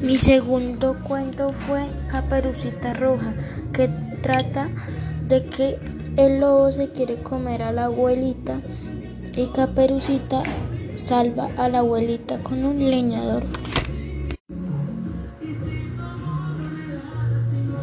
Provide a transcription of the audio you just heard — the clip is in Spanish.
Mi segundo cuento fue Caperucita Roja, que trata de que el lobo se quiere comer a la abuelita y Caperucita salva a la abuelita con un leñador.